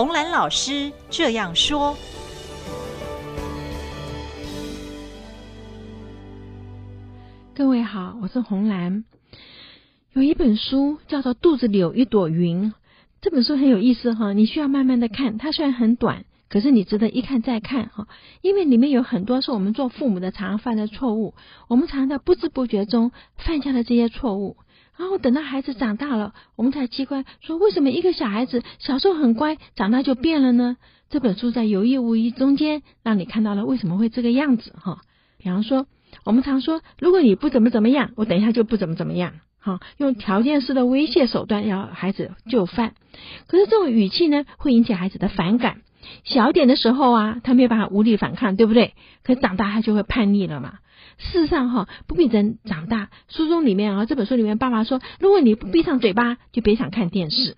红兰老师这样说：“各位好，我是红兰。有一本书叫做《肚子里有一朵云》，这本书很有意思哈，你需要慢慢的看。它虽然很短，可是你值得一看再看哈，因为里面有很多是我们做父母的常犯的错误，我们常在不知不觉中犯下的这些错误。”然后等到孩子长大了，我们才奇怪说，为什么一个小孩子小时候很乖，长大就变了呢？这本书在有意无意中间让你看到了为什么会这个样子哈。比方说，我们常说，如果你不怎么怎么样，我等一下就不怎么怎么样。哈，用条件式的威胁手段要孩子就范。可是这种语气呢，会引起孩子的反感。小点的时候啊，他没有办法无力反抗，对不对？可长大他就会叛逆了嘛。事实上，哈，不必等长大。书中里面啊，这本书里面，爸爸说，如果你不闭上嘴巴，就别想看电视。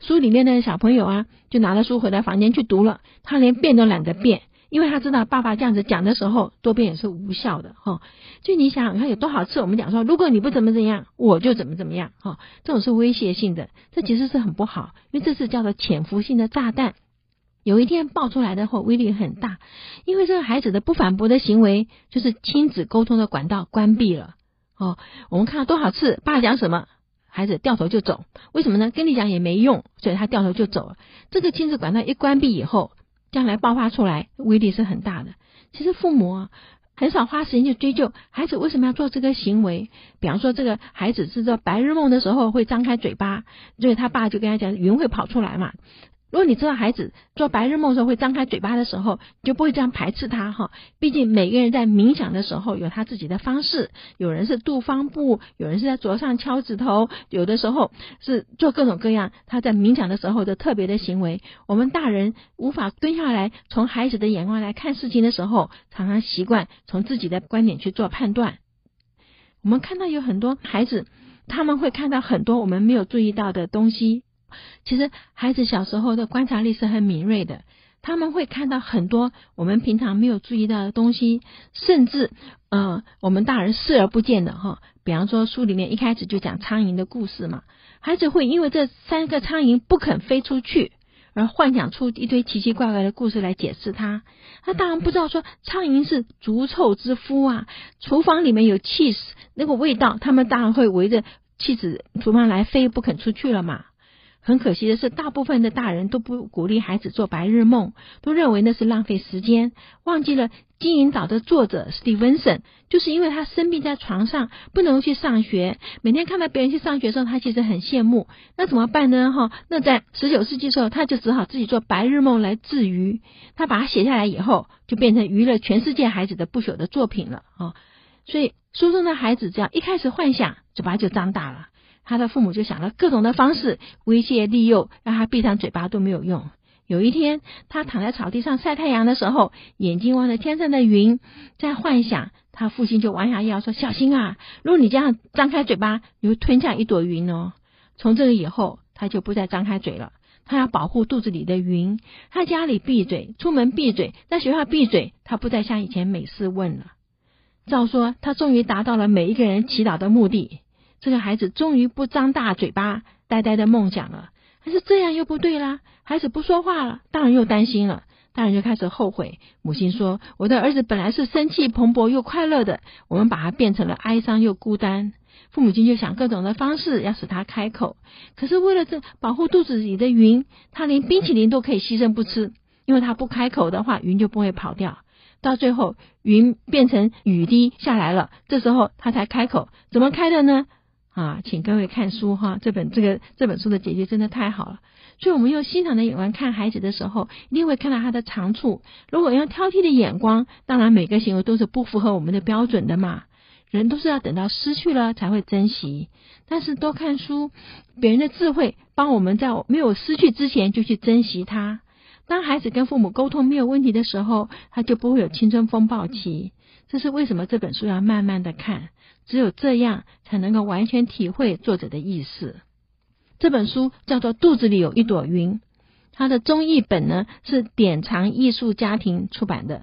书里面的小朋友啊，就拿了书回到房间去读了，他连变都懒得变，因为他知道爸爸这样子讲的时候，多变也是无效的，哈。就你想，你看有多少次我们讲说，如果你不怎么怎样，我就怎么怎么样，哈，这种是威胁性的，这其实是很不好，因为这是叫做潜伏性的炸弹。有一天爆出来的后，威力很大，因为这个孩子的不反驳的行为，就是亲子沟通的管道关闭了。哦，我们看了多少次，爸讲什么，孩子掉头就走，为什么呢？跟你讲也没用，所以他掉头就走了。这个亲子管道一关闭以后，将来爆发出来，威力是很大的。其实父母啊，很少花时间去追究孩子为什么要做这个行为。比方说，这个孩子是做白日梦的时候会张开嘴巴，所以他爸就跟他讲，云会跑出来嘛。如果你知道孩子做白日梦的时候会张开嘴巴的时候，就不会这样排斥他哈。毕竟每个人在冥想的时候有他自己的方式，有人是杜方布，有人是在桌上敲指头，有的时候是做各种各样他在冥想的时候的特别的行为。我们大人无法蹲下来从孩子的眼光来看事情的时候，常常习惯从自己的观点去做判断。我们看到有很多孩子，他们会看到很多我们没有注意到的东西。其实孩子小时候的观察力是很敏锐的，他们会看到很多我们平常没有注意到的东西，甚至呃我们大人视而不见的哈。比方说书里面一开始就讲苍蝇的故事嘛，孩子会因为这三个苍蝇不肯飞出去，而幻想出一堆奇奇怪怪的故事来解释它。他当然不知道说苍蝇是逐臭之夫啊，厨房里面有起司那个味道，他们当然会围着起司厨房来飞，不肯出去了嘛。很可惜的是，大部分的大人都不鼓励孩子做白日梦，都认为那是浪费时间，忘记了《金银岛》的作者史蒂文森，就是因为他生病在床上，不能去上学，每天看到别人去上学的时候，他其实很羡慕。那怎么办呢？哈，那在十九世纪的时候，他就只好自己做白日梦来治愈。他把它写下来以后，就变成娱乐全世界孩子的不朽的作品了啊！所以书中的孩子只要一开始幻想，嘴巴就张大了。他的父母就想了各种的方式威胁利诱，让他闭上嘴巴都没有用。有一天，他躺在草地上晒太阳的时候，眼睛望着天上的云，在幻想。他父亲就弯下腰说：“小心啊，如果你这样张开嘴巴，你会吞下一朵云哦。”从这个以后，他就不再张开嘴了。他要保护肚子里的云。他家里闭嘴，出门闭嘴，在学校闭嘴。他不再像以前每事问了。照说，他终于达到了每一个人祈祷的目的。这个孩子终于不张大嘴巴，呆呆的梦想了。但是这样又不对啦，孩子不说话了，大人又担心了，大人就开始后悔。母亲说：“我的儿子本来是生气蓬勃又快乐的，我们把他变成了哀伤又孤单。”父母亲就想各种的方式要使他开口，可是为了这保护肚子里的云，他连冰淇淋都可以牺牲不吃，因为他不开口的话，云就不会跑掉。到最后，云变成雨滴下来了，这时候他才开口，怎么开的呢？啊，请各位看书哈，这本这个这本书的结局真的太好了。所以，我们用欣赏的眼光看孩子的时候，一定会看到他的长处。如果用挑剔的眼光，当然每个行为都是不符合我们的标准的嘛。人都是要等到失去了才会珍惜，但是多看书，别人的智慧帮我们在没有失去之前就去珍惜它。当孩子跟父母沟通没有问题的时候，他就不会有青春风暴期。这是为什么这本书要慢慢的看。只有这样才能够完全体会作者的意思。这本书叫做《肚子里有一朵云》，它的中译本呢是典藏艺术家庭出版的。